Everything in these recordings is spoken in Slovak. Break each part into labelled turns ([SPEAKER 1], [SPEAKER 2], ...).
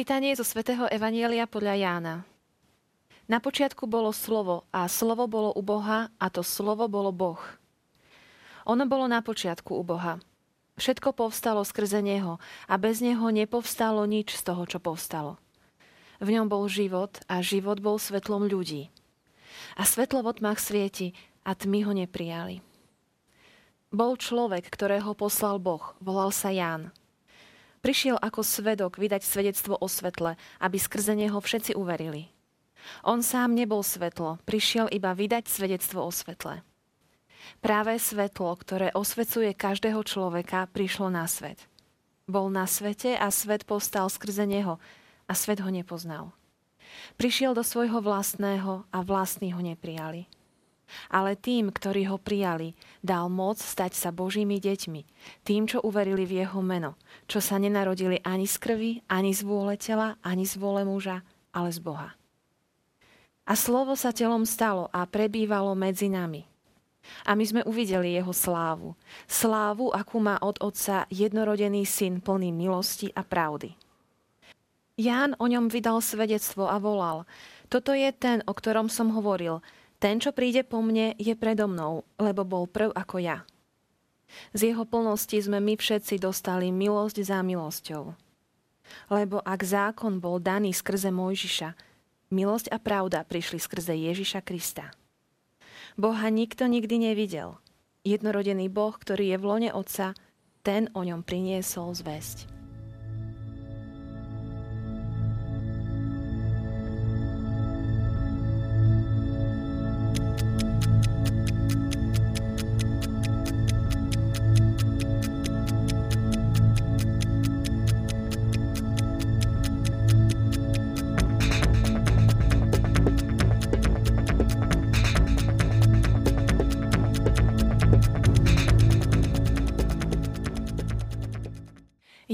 [SPEAKER 1] Čítanie zo svätého Evanielia podľa Jána. Na počiatku bolo slovo a slovo bolo u Boha a to slovo bolo Boh. Ono bolo na počiatku u Boha. Všetko povstalo skrze Neho a bez Neho nepovstalo nič z toho, čo povstalo. V ňom bol život a život bol svetlom ľudí. A svetlo v tmách svieti a tmy ho neprijali. Bol človek, ktorého poslal Boh, volal sa Ján. Prišiel ako svedok vydať svedectvo o svetle, aby skrze neho všetci uverili. On sám nebol svetlo, prišiel iba vydať svedectvo o svetle. Práve svetlo, ktoré osvecuje každého človeka, prišlo na svet. Bol na svete a svet postal skrze neho a svet ho nepoznal. Prišiel do svojho vlastného a vlastní ho neprijali. Ale tým, ktorí ho prijali, dal moc stať sa Božími deťmi, tým, čo uverili v jeho meno, čo sa nenarodili ani z krvi, ani z vôle tela, ani z vôle muža, ale z Boha. A slovo sa telom stalo a prebývalo medzi nami. A my sme uvideli jeho slávu. Slávu, akú má od otca jednorodený syn plný milosti a pravdy. Ján o ňom vydal svedectvo a volal. Toto je ten, o ktorom som hovoril – ten, čo príde po mne, je predo mnou, lebo bol prv ako ja. Z jeho plnosti sme my všetci dostali milosť za milosťou. Lebo ak zákon bol daný skrze Mojžiša, milosť a pravda prišli skrze Ježiša Krista. Boha nikto nikdy nevidel. Jednorodený Boh, ktorý je v lone Otca, ten o ňom priniesol zväzť.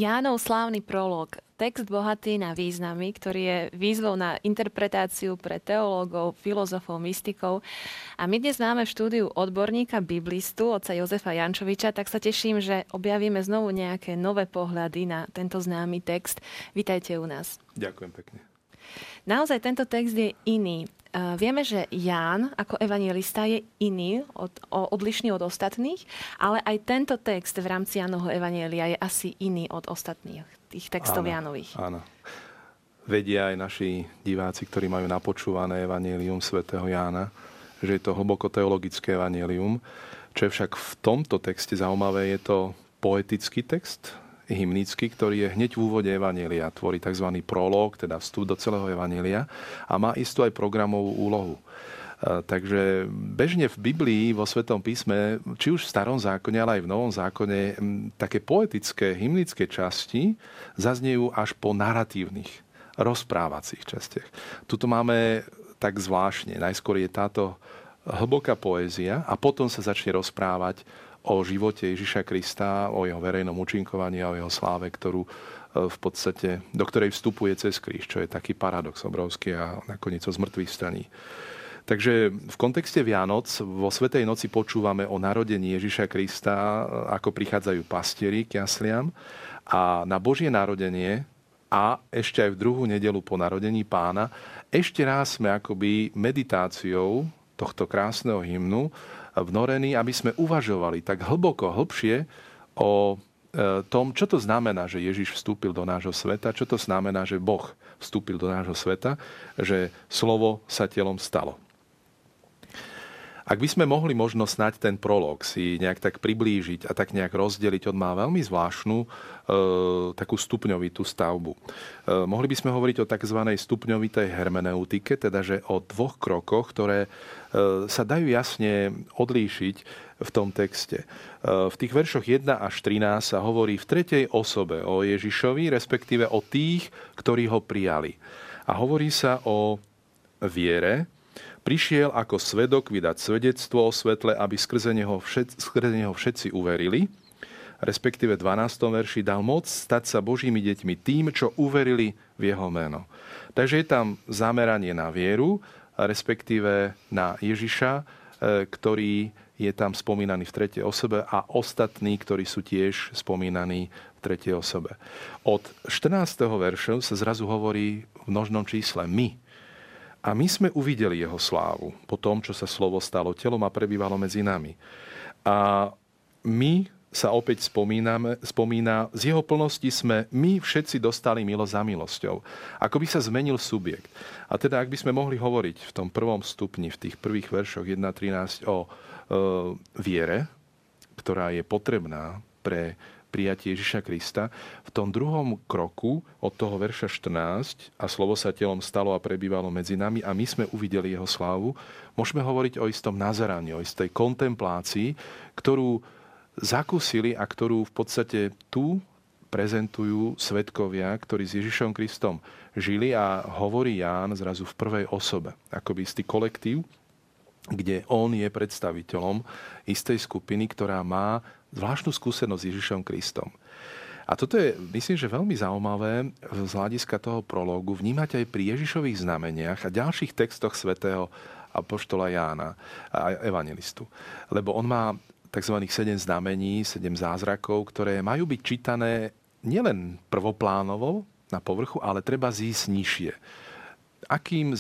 [SPEAKER 1] Jánov slávny prolog, text bohatý na významy, ktorý je výzvou na interpretáciu pre teológov, filozofov, mystikov. A my dnes máme v štúdiu odborníka, biblistu, oca Jozefa Jančoviča, tak sa teším, že objavíme znovu nejaké nové pohľady na tento známy text. Vítajte u nás.
[SPEAKER 2] Ďakujem pekne.
[SPEAKER 1] Naozaj tento text je iný. Vieme, že Ján ako evangelista je iný, od, odlišný od ostatných, ale aj tento text v rámci Jánovho evanielia je asi iný od ostatných tých textov áno, Jánových.
[SPEAKER 2] Áno. Vedia aj naši diváci, ktorí majú napočúvané evanielium svätého Jána, že je to hlboko teologické evanielium. Čo je však v tomto texte zaujímavé, je to poetický text, hymnický, ktorý je hneď v úvode Evanielia. Tvorí tzv. prolog, teda vstup do celého Evanielia a má istú aj programovú úlohu. E, takže bežne v Biblii, vo Svetom písme, či už v starom zákone, ale aj v novom zákone, také poetické, hymnické časti zaznejú až po narratívnych, rozprávacích častiach. Tuto máme tak zvláštne. Najskôr je táto hlboká poézia a potom sa začne rozprávať o živote Ježiša Krista, o jeho verejnom účinkovaní a o jeho sláve, ktorú e, v podstate, do ktorej vstupuje cez kríž, čo je taký paradox obrovský a nakoniec o zmrtvých straní. Takže v kontexte Vianoc vo Svetej noci počúvame o narodení Ježiša Krista, e, ako prichádzajú pastieri k jasliam a na Božie narodenie a ešte aj v druhú nedelu po narodení pána, ešte raz sme akoby meditáciou tohto krásneho hymnu vnorení, aby sme uvažovali tak hlboko, hlbšie o e, tom, čo to znamená, že Ježiš vstúpil do nášho sveta, čo to znamená, že Boh vstúpil do nášho sveta, že slovo sa telom stalo. Ak by sme mohli možno snať ten prolog si nejak tak priblížiť a tak nejak rozdeliť, on má veľmi zvláštnu e, takú stupňovitú stavbu. E, mohli by sme hovoriť o tzv. stupňovitej hermeneutike, teda že o dvoch krokoch, ktoré e, sa dajú jasne odlíšiť v tom texte. E, v tých veršoch 1 až 13 sa hovorí v tretej osobe o Ježišovi, respektíve o tých, ktorí ho prijali. A hovorí sa o viere, Prišiel ako svedok vydať svedectvo o svetle, aby skrze neho, všet, skrze neho všetci uverili. Respektíve v 12. verši dal moc stať sa Božími deťmi tým, čo uverili v jeho meno. Takže je tam zameranie na vieru, respektíve na Ježiša, e, ktorý je tam spomínaný v tretej osobe a ostatní, ktorí sú tiež spomínaní v tretej osobe. Od 14. verša sa zrazu hovorí v množnom čísle my. A my sme uvideli jeho slávu po tom, čo sa slovo stalo telom a prebývalo medzi nami. A my sa opäť spomíname, spomína, z jeho plnosti sme my všetci dostali milosť za milosťou. Ako by sa zmenil subjekt. A teda, ak by sme mohli hovoriť v tom prvom stupni, v tých prvých veršoch 1.13 o e, viere, ktorá je potrebná pre prijatie Ježiša Krista. V tom druhom kroku od toho verša 14 a slovo sa telom stalo a prebývalo medzi nami a my sme uvideli jeho slávu, môžeme hovoriť o istom nazeraní, o istej kontemplácii, ktorú zakúsili a ktorú v podstate tu prezentujú svetkovia, ktorí s Ježišom Kristom žili a hovorí Ján zrazu v prvej osobe. Akoby istý kolektív, kde on je predstaviteľom istej skupiny, ktorá má zvláštnu skúsenosť s Ježišom Kristom. A toto je, myslím, že veľmi zaujímavé z hľadiska toho prológu vnímať aj pri Ježišových znameniach a ďalších textoch svätého apoštola Jána a evangelistu. Lebo on má tzv. sedem znamení, sedem zázrakov, ktoré majú byť čítané nielen prvoplánovo na povrchu, ale treba zísť nižšie. Akým,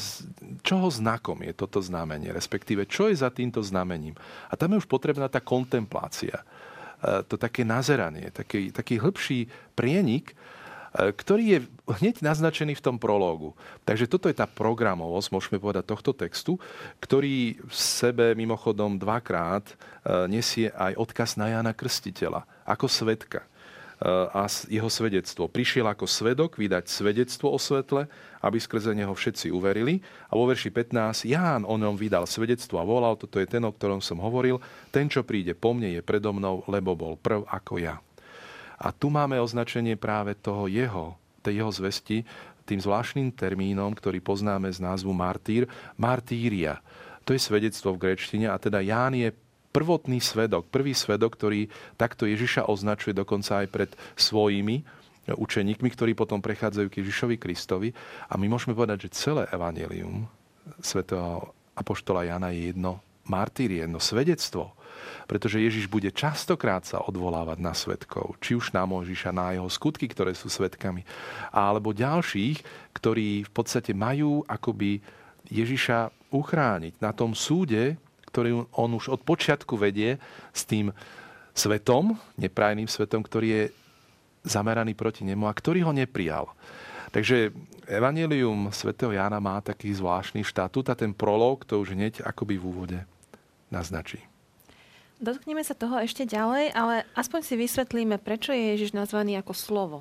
[SPEAKER 2] čoho znakom je toto znamenie, respektíve čo je za týmto znamením. A tam je už potrebná tá kontemplácia, to také nazeranie, taký, taký hĺbší prienik, E, ktorý je hneď naznačený v tom prológu. Takže toto je tá programovosť, môžeme povedať, tohto textu, ktorý v sebe mimochodom dvakrát e, nesie aj odkaz na Jana Krstiteľa, ako svetka a jeho svedectvo. Prišiel ako svedok vydať svedectvo o svetle, aby skrze neho všetci uverili. A vo verši 15 Ján o ňom vydal svedectvo a volal, toto je ten, o ktorom som hovoril, ten, čo príde po mne, je predo mnou, lebo bol prv ako ja. A tu máme označenie práve toho jeho, tej jeho zvesti, tým zvláštnym termínom, ktorý poznáme z názvu martýr, martýria. To je svedectvo v gréčtine a teda Ján je prvotný svedok, prvý svedok, ktorý takto Ježiša označuje dokonca aj pred svojimi učeníkmi, ktorí potom prechádzajú k Ježišovi Kristovi. A my môžeme povedať, že celé evanelium svätého apoštola Jana je jedno martýrie, jedno svedectvo pretože Ježiš bude častokrát sa odvolávať na svetkov, či už na Mojžiša, na jeho skutky, ktoré sú svetkami, alebo ďalších, ktorí v podstate majú akoby Ježiša uchrániť na tom súde, ktorý on už od počiatku vedie s tým svetom, neprajným svetom, ktorý je zameraný proti nemu a ktorý ho neprijal. Takže Evangelium svätého Jána má taký zvláštny štatút a ten prolog to už hneď akoby v úvode naznačí.
[SPEAKER 1] Dotkneme sa toho ešte ďalej, ale aspoň si vysvetlíme, prečo je Ježiš nazvaný ako slovo.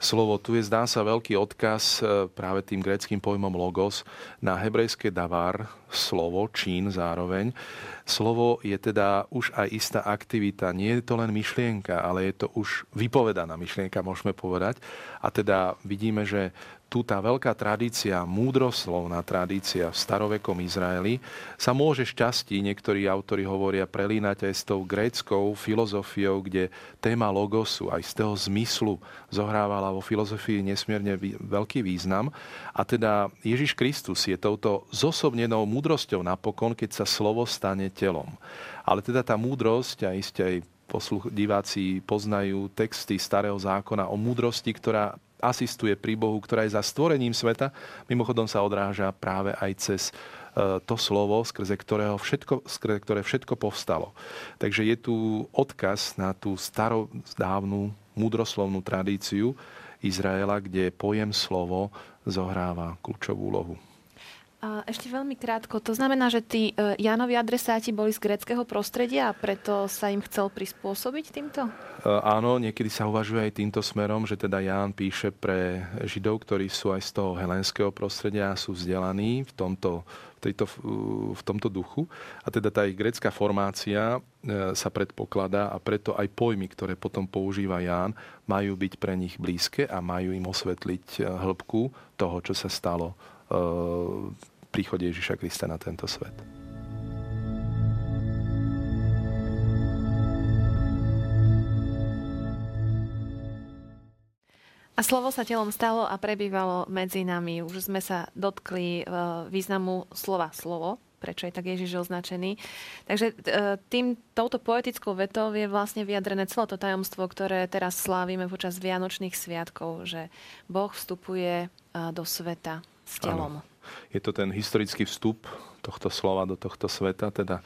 [SPEAKER 2] Slovo, tu je zdá sa veľký odkaz e, práve tým gréckým pojmom logos na hebrejské davar, slovo, čín zároveň. Slovo je teda už aj istá aktivita. Nie je to len myšlienka, ale je to už vypovedaná myšlienka, môžeme povedať. A teda vidíme, že tu tá veľká tradícia, múdroslovná tradícia v starovekom Izraeli sa môže šťastí, niektorí autori hovoria, prelínať aj s tou gréckou filozofiou, kde téma logosu aj z toho zmyslu zohrávala vo filozofii nesmierne veľký význam. A teda Ježiš Kristus je touto zosobnenou múdrosťou napokon, keď sa slovo stane telom. Ale teda tá múdrosť, a iste aj posluch, diváci poznajú texty starého zákona o múdrosti, ktorá asistuje pri Bohu, ktorá je za stvorením sveta, mimochodom sa odráža práve aj cez e, to slovo, skrze, ktorého všetko, skrze ktoré všetko povstalo. Takže je tu odkaz na tú starodávnu múdroslovnú tradíciu Izraela, kde pojem slovo zohráva kľúčovú úlohu.
[SPEAKER 1] Ešte veľmi krátko, to znamená, že tí e, Jánovi adresáti boli z greckého prostredia a preto sa im chcel prispôsobiť týmto? E,
[SPEAKER 2] áno, niekedy sa uvažuje aj týmto smerom, že teda Ján píše pre Židov, ktorí sú aj z toho helenského prostredia a sú vzdelaní v tomto, tejto, v tomto duchu. A teda tá ich grecká formácia e, sa predpokladá a preto aj pojmy, ktoré potom používa Ján, majú byť pre nich blízke a majú im osvetliť hĺbku toho, čo sa stalo príchode Ježiša Krista na tento svet.
[SPEAKER 1] A slovo sa telom stalo a prebývalo medzi nami. Už sme sa dotkli e, významu slova slovo prečo je tak Ježiš označený. Takže e, tým, touto poetickou vetou je vlastne vyjadrené celé to tajomstvo, ktoré teraz slávime počas Vianočných sviatkov, že Boh vstupuje do sveta s telom. Ano.
[SPEAKER 2] Je to ten historický vstup tohto slova do tohto sveta, teda e,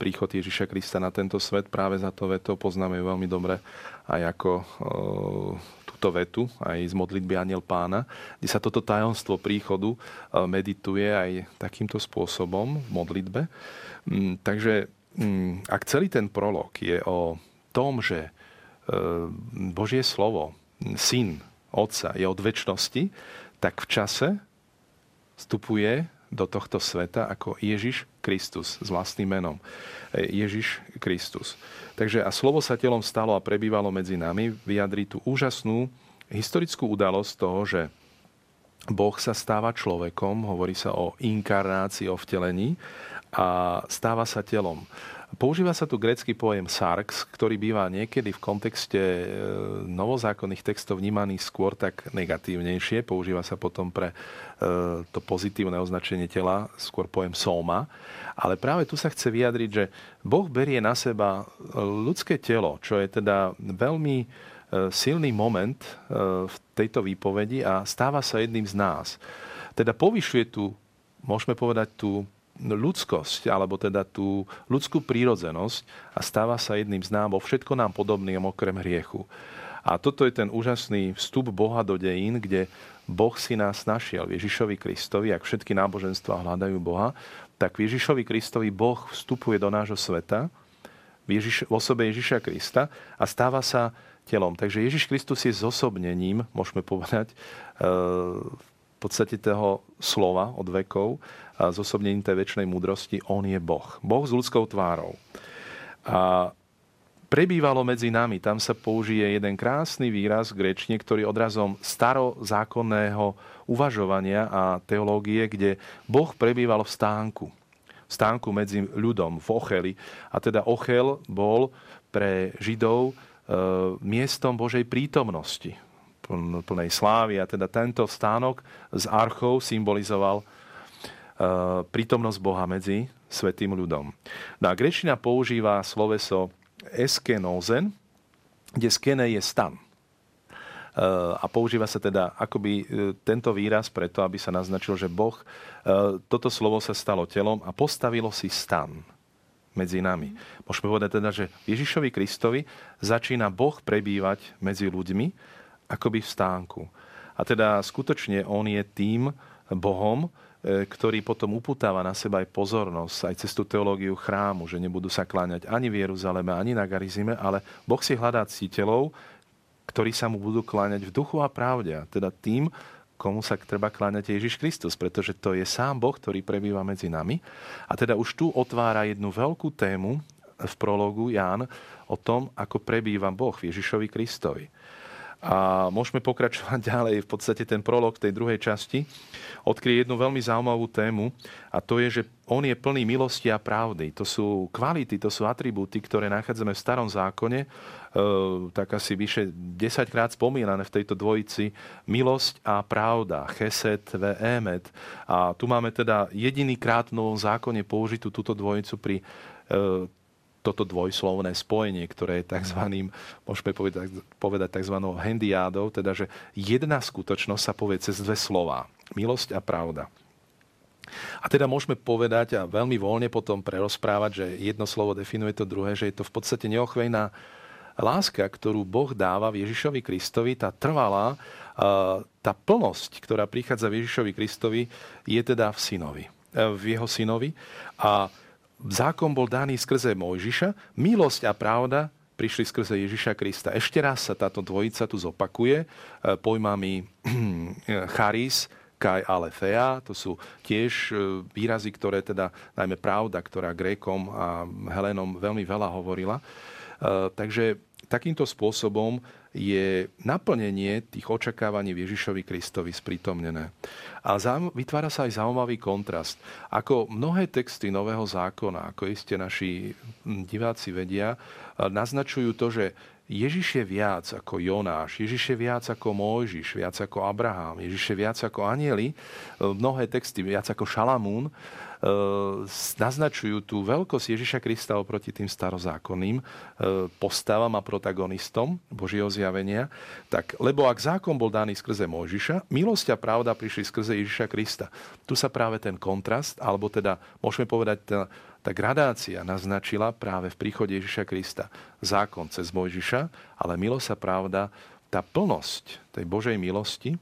[SPEAKER 2] príchod Ježiša Krista na tento svet. Práve za to veto poznáme veľmi dobre aj ako túto vetu aj z modlitby Aniel pána, kde sa toto tajomstvo príchodu e, medituje aj takýmto spôsobom v modlitbe. Mm, takže mm, ak celý ten prolog je o tom, že e, Božie slovo, syn Otca je od väčšnosti, tak v čase vstupuje do tohto sveta ako Ježiš Kristus s vlastným menom. E, Ježiš Kristus. Takže a slovo sa telom stalo a prebývalo medzi nami, vyjadrí tú úžasnú historickú udalosť toho, že Boh sa stáva človekom, hovorí sa o inkarnácii, o vtelení a stáva sa telom. Používa sa tu grecký pojem sarx, ktorý býva niekedy v kontexte e, novozákonných textov vnímaný skôr tak negatívnejšie. Používa sa potom pre e, to pozitívne označenie tela, skôr pojem soma. Ale práve tu sa chce vyjadriť, že Boh berie na seba ľudské telo, čo je teda veľmi e, silný moment v tejto výpovedi a stáva sa jedným z nás. Teda povyšuje tu, môžeme povedať, tú ľudskosť, alebo teda tú ľudskú prírodzenosť a stáva sa jedným z nám vo všetko nám podobným okrem hriechu. A toto je ten úžasný vstup Boha do dejín, kde Boh si nás našiel Ježišovi Kristovi, ak všetky náboženstva hľadajú Boha, tak v Ježišovi Kristovi Boh vstupuje do nášho sveta v, Ježiš, v osobe Ježiša Krista a stáva sa telom. Takže Ježiš Kristus je zosobnením, môžeme povedať, v podstate toho slova od vekov zosobnením tej väčšnej múdrosti, on je Boh. Boh s ľudskou tvárou. A prebývalo medzi nami. Tam sa použije jeden krásny výraz v grečne, ktorý odrazom starozákonného uvažovania a teológie, kde Boh prebýval v stánku. V stánku medzi ľudom, v Ocheli. A teda Ochel bol pre Židov e, miestom Božej prítomnosti, plnej slávy. A teda tento stánok s archou symbolizoval Eh, prítomnosť Boha medzi svetým ľudom. No a grečina používa sloveso eskenozen, kde skene je stan. Eh, a používa sa teda akoby eh, tento výraz preto, aby sa naznačil, že Boh, toto slovo sa stalo telom a postavilo si stan medzi nami. Môžeme povedať teda, že Ježišovi Kristovi začína Boh prebývať medzi ľuďmi akoby v stánku. A teda skutočne on je tým Bohom, E, ktorý potom uputáva na seba aj pozornosť, aj cez tú teológiu chrámu, že nebudú sa kláňať ani v Jeruzaleme, ani na Garizime, ale Boh si hľadá cítelov, ktorí sa mu budú kláňať v duchu a pravde. A teda tým, komu sa treba kláňať Ježiš Kristus, pretože to je sám Boh, ktorý prebýva medzi nami. A teda už tu otvára jednu veľkú tému v prologu Ján o tom, ako prebýva Boh v Ježišovi Kristovi. A môžeme pokračovať ďalej. V podstate ten prolog tej druhej časti odkryje jednu veľmi zaujímavú tému a to je, že on je plný milosti a pravdy. To sú kvality, to sú atribúty, ktoré nachádzame v starom zákone, e, tak asi vyše 10 krát spomínané v tejto dvojici. Milosť a pravda, cheset emet. A tu máme teda jediný krát v novom zákone použitú túto dvojicu pri e, toto dvojslovné spojenie, ktoré je tzv. môžeme povedať, povedať tzv. hendiádou, teda že jedna skutočnosť sa povie cez dve slova. Milosť a pravda. A teda môžeme povedať a veľmi voľne potom prerozprávať, že jedno slovo definuje to druhé, že je to v podstate neochvejná láska, ktorú Boh dáva v Ježišovi Kristovi, tá trvalá, tá plnosť, ktorá prichádza v Ježišovi Kristovi, je teda v synovi, v jeho synovi. A zákon bol daný skrze Mojžiša, milosť a pravda prišli skrze Ježiša Krista. Ešte raz sa táto dvojica tu zopakuje e, pojmami charis, kai alethea, to sú tiež e, výrazy, ktoré teda, najmä pravda, ktorá Grékom a Helenom veľmi veľa hovorila. E, takže takýmto spôsobom je naplnenie tých očakávaní Ježišovi Kristovi sprítomnené. A vytvára sa aj zaujímavý kontrast. Ako mnohé texty Nového zákona, ako iste naši diváci vedia, naznačujú to, že Ježiš je viac ako Jonáš, Ježiš je viac ako Mojžiš, viac ako Abraham, Ježiš je viac ako anieli, e, mnohé texty, viac ako Šalamún, e, naznačujú tú veľkosť Ježiša Krista oproti tým starozákonným e, postavám a protagonistom Božieho zjavenia. Tak, lebo ak zákon bol daný skrze Mojžiša, milosť a pravda prišli skrze Ježiša Krista. Tu sa práve ten kontrast, alebo teda môžeme povedať tá gradácia naznačila práve v príchode Ježiša Krista zákon cez Mojžiša, ale milosť a pravda, tá plnosť tej Božej milosti,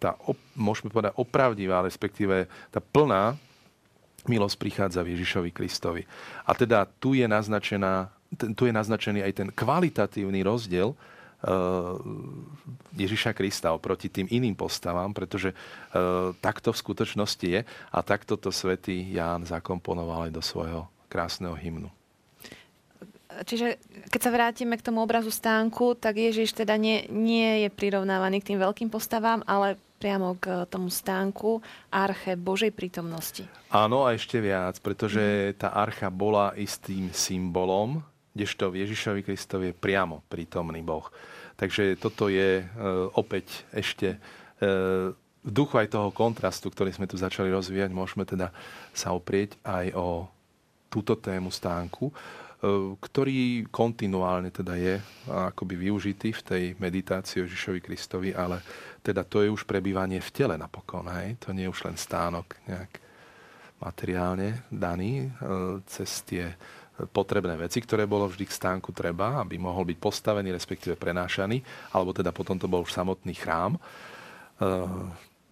[SPEAKER 2] tá, môžeme povedať, opravdivá, respektíve tá plná milosť prichádza v Ježišovi Kristovi. A teda tu je, naznačená, tu je naznačený aj ten kvalitatívny rozdiel Ježiša Krista oproti tým iným postavám, pretože eh, takto v skutočnosti je a takto to svätý Ján zakomponoval aj do svojho krásneho hymnu.
[SPEAKER 1] Čiže keď sa vrátime k tomu obrazu stánku, tak Ježiš teda nie, nie je prirovnávaný k tým veľkým postavám, ale priamo k tomu stánku, arche Božej prítomnosti.
[SPEAKER 2] Áno, a ešte viac, pretože tá archa bola istým symbolom kdežto v Ježišovi Kristovi je priamo prítomný Boh. Takže toto je e, opäť ešte e, v duchu aj toho kontrastu, ktorý sme tu začali rozvíjať, môžeme teda sa oprieť aj o túto tému stánku, e, ktorý kontinuálne teda je akoby využitý v tej meditácii Ježišovi Kristovi, ale teda to je už prebývanie v tele napokon. Hej? To nie je už len stánok nejak materiálne daný cez tie potrebné veci, ktoré bolo vždy k stánku treba, aby mohol byť postavený, respektíve prenášaný, alebo teda potom to bol už samotný chrám. E,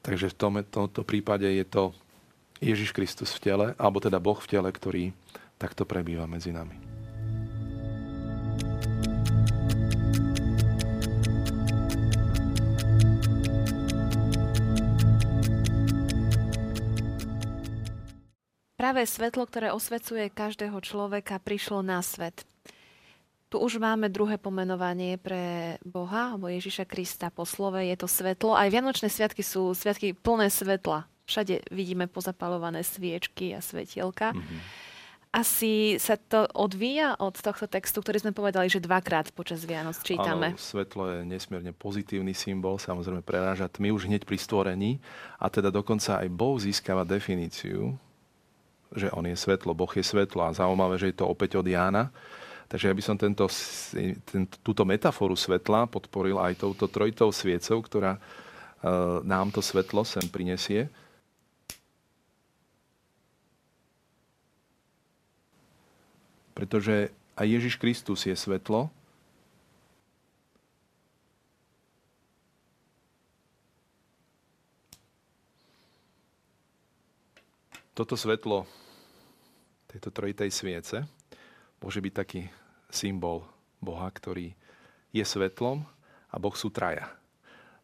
[SPEAKER 2] takže v tom, tomto prípade je to Ježiš Kristus v tele, alebo teda Boh v tele, ktorý takto prebýva medzi nami.
[SPEAKER 1] Práve svetlo, ktoré osvecuje každého človeka, prišlo na svet. Tu už máme druhé pomenovanie pre Boha, alebo Ježiša Krista po slove. Je to svetlo. Aj Vianočné sviatky sú sviatky plné svetla. Všade vidíme pozapalované sviečky a svetielka. Mm-hmm. Asi sa to odvíja od tohto textu, ktorý sme povedali, že dvakrát počas Vianoc čítame.
[SPEAKER 2] Áno, svetlo je nesmierne pozitívny symbol, samozrejme preráža tmy už hneď pri stvorení a teda dokonca aj Boh získava definíciu že on je svetlo, Boh je svetlo a zaujímavé, že je to opäť od Jána. Takže ja by som tento, tento, túto metaforu svetla podporil aj touto trojitou sviecou, ktorá e, nám to svetlo sem prinesie. Pretože aj Ježiš Kristus je svetlo, Toto svetlo tejto trojitej sviece môže byť taký symbol Boha, ktorý je svetlom a Boh sú traja.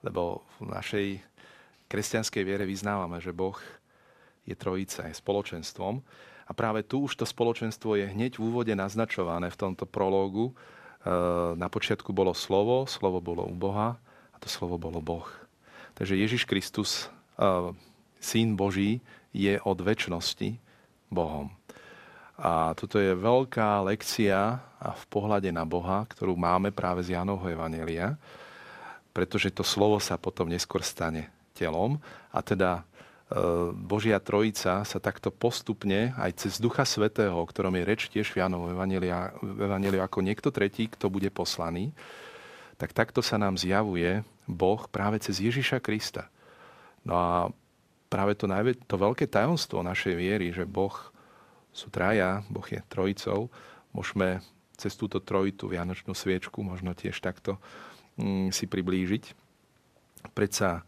[SPEAKER 2] Lebo v našej kresťanskej viere vyznávame, že Boh je trojica, je spoločenstvom. A práve tu už to spoločenstvo je hneď v úvode naznačované v tomto prológu. E, na počiatku bolo slovo, slovo bolo u Boha a to slovo bolo Boh. Takže Ježiš Kristus, e, Syn Boží, je od väčšnosti Bohom. A toto je veľká lekcia v pohľade na Boha, ktorú máme práve z Jánovho Evanelia, pretože to slovo sa potom neskôr stane telom a teda e, Božia Trojica sa takto postupne aj cez Ducha Svetého, o ktorom je reč tiež v Jánovom Evangeliu ako niekto tretí, kto bude poslaný, tak takto sa nám zjavuje Boh práve cez Ježiša Krista. No a práve to, najvä, to veľké tajomstvo našej viery, že Boh sú traja, Boh je trojicou, môžeme cez túto trojitu vianočnú sviečku možno tiež takto mm, si priblížiť. Predsa e,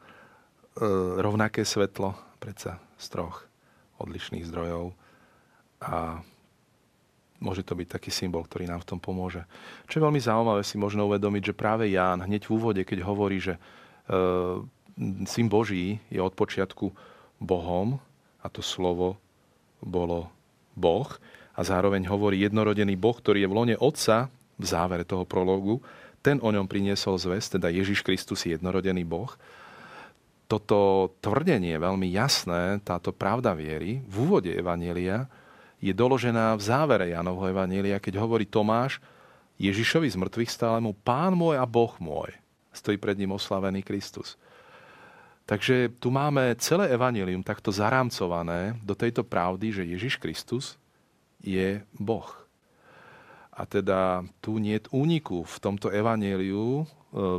[SPEAKER 2] rovnaké svetlo, predsa z troch odlišných zdrojov a môže to byť taký symbol, ktorý nám v tom pomôže. Čo je veľmi zaujímavé si možno uvedomiť, že práve Ján hneď v úvode, keď hovorí, že e, syn Boží je od počiatku Bohom a to slovo bolo Boh a zároveň hovorí jednorodený Boh, ktorý je v lone Otca v závere toho prologu, ten o ňom priniesol zväz, teda Ježiš Kristus je jednorodený Boh. Toto tvrdenie veľmi jasné, táto pravda viery v úvode Evanielia je doložená v závere Janovho Evanielia, keď hovorí Tomáš, Ježišovi z mŕtvych stálemu Pán môj a Boh môj. Stojí pred ním oslavený Kristus. Takže tu máme celé evanilium takto zarámcované do tejto pravdy, že Ježiš Kristus je Boh. A teda tu nie je úniku v tomto evaníliu e,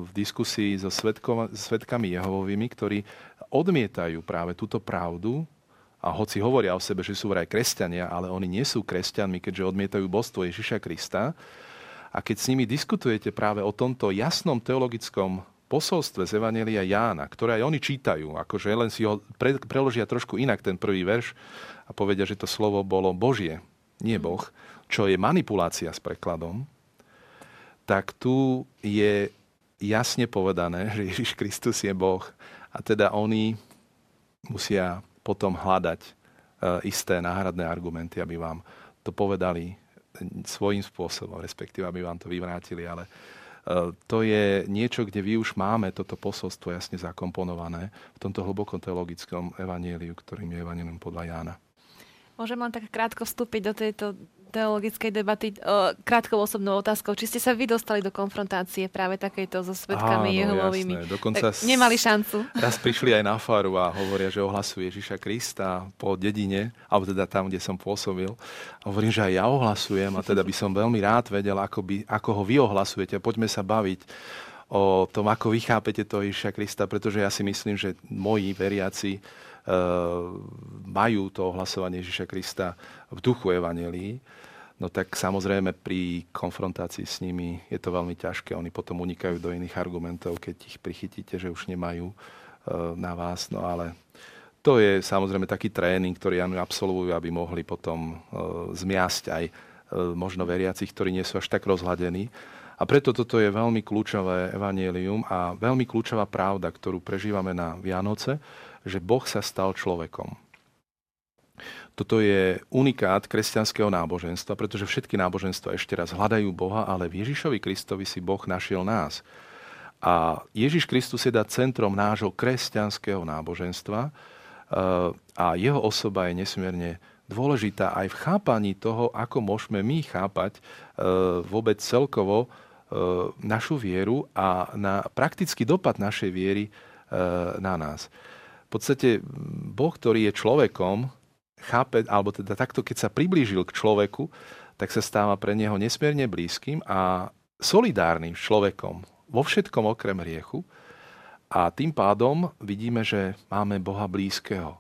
[SPEAKER 2] v diskusii so svetkami Jehovovými, ktorí odmietajú práve túto pravdu a hoci hovoria o sebe, že sú vraj kresťania, ale oni nie sú kresťanmi, keďže odmietajú božstvo Ježiša Krista. A keď s nimi diskutujete práve o tomto jasnom teologickom posolstve z Evangelia Jána, ktoré aj oni čítajú, akože len si ho pre, preložia trošku inak ten prvý verš a povedia, že to slovo bolo Božie, nie Boh, čo je manipulácia s prekladom, tak tu je jasne povedané, že Ježiš Kristus je Boh. A teda oni musia potom hľadať e, isté náhradné argumenty, aby vám to povedali svojím spôsobom, respektíve aby vám to vyvrátili, ale to je niečo, kde vy už máme toto posolstvo jasne zakomponované v tomto hlboko teologickom evaníliu, ktorým je evanílium podľa Jána.
[SPEAKER 1] Môžem len tak krátko vstúpiť do tejto teologickej debaty o, krátkou osobnou otázkou. Či ste sa vy dostali do konfrontácie práve takejto so svetkami Áno, Jehovovými?
[SPEAKER 2] Jasné. Dokonca
[SPEAKER 1] tak nemali šancu.
[SPEAKER 2] Raz prišli aj na faru a hovoria, že ohlasujú Ježiša Krista po dedine, alebo teda tam, kde som pôsobil. A hovorím, že aj ja ohlasujem a teda by som veľmi rád vedel, ako, by, ako ho vy ohlasujete. Poďme sa baviť o tom, ako vy chápete toho Ježiša Krista, pretože ja si myslím, že moji veriaci majú to ohlasovanie Ježiša Krista v duchu Evangelii, no tak samozrejme pri konfrontácii s nimi je to veľmi ťažké. Oni potom unikajú do iných argumentov, keď ich prichytíte, že už nemajú e, na vás. No ale to je samozrejme taký tréning, ktorý oni absolvujú, aby mohli potom e, zmiasť aj možno veriacich, ktorí nie sú až tak rozhľadení. A preto toto je veľmi kľúčové evanielium a veľmi kľúčová pravda, ktorú prežívame na Vianoce, že Boh sa stal človekom. Toto je unikát kresťanského náboženstva, pretože všetky náboženstva ešte raz hľadajú Boha, ale v Ježišovi Kristovi si Boh našiel nás. A Ježiš Kristus je dá centrom nášho kresťanského náboženstva eh, a jeho osoba je nesmierne dôležitá aj v chápaní toho, ako môžeme my chápať eh, vôbec celkovo eh, našu vieru a na praktický dopad našej viery na nás. V podstate Boh, ktorý je človekom, chápe, alebo teda takto, keď sa priblížil k človeku, tak sa stáva pre neho nesmierne blízkym a solidárnym človekom vo všetkom okrem riechu. A tým pádom vidíme, že máme Boha blízkeho.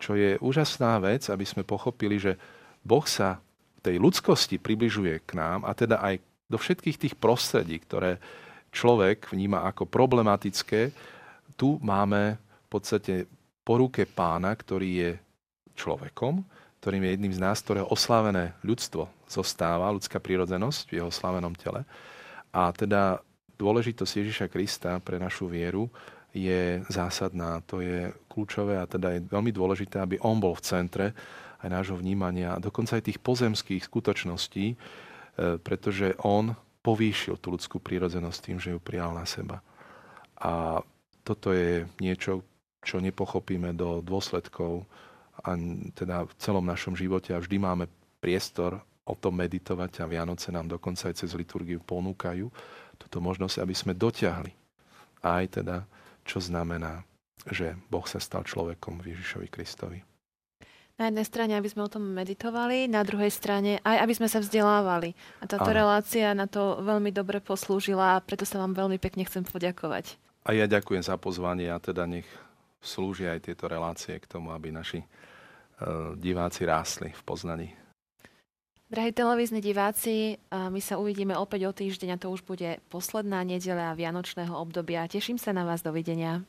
[SPEAKER 2] Čo je úžasná vec, aby sme pochopili, že Boh sa v tej ľudskosti približuje k nám a teda aj do všetkých tých prostredí, ktoré človek vníma ako problematické, tu máme podstate po ruke pána, ktorý je človekom, ktorým je jedným z nás, ktorého oslávené ľudstvo zostáva, ľudská prírodzenosť v jeho slavenom tele. A teda dôležitosť Ježiša Krista pre našu vieru je zásadná, to je kľúčové a teda je veľmi dôležité, aby on bol v centre aj nášho vnímania a dokonca aj tých pozemských skutočností, e, pretože on povýšil tú ľudskú prírodzenosť tým, že ju prijal na seba. A toto je niečo, čo nepochopíme do dôsledkov a teda v celom našom živote a vždy máme priestor o tom meditovať a Vianoce nám dokonca aj cez liturgiu ponúkajú túto možnosť, aby sme dotiahli aj teda, čo znamená, že Boh sa stal človekom v Ježišovi Kristovi.
[SPEAKER 1] Na jednej strane, aby sme o tom meditovali, na druhej strane aj aby sme sa vzdelávali. A táto Aha. relácia na to veľmi dobre poslúžila a preto sa vám veľmi pekne chcem poďakovať.
[SPEAKER 2] A ja ďakujem za pozvanie a teda nech slúžia aj tieto relácie k tomu, aby naši Eh, diváci rástli v Poznaní.
[SPEAKER 1] Drahí televízni diváci, my sa uvidíme opäť o týždeň a to už bude posledná nedeľa Vianočného obdobia. Teším sa na vás. Dovidenia.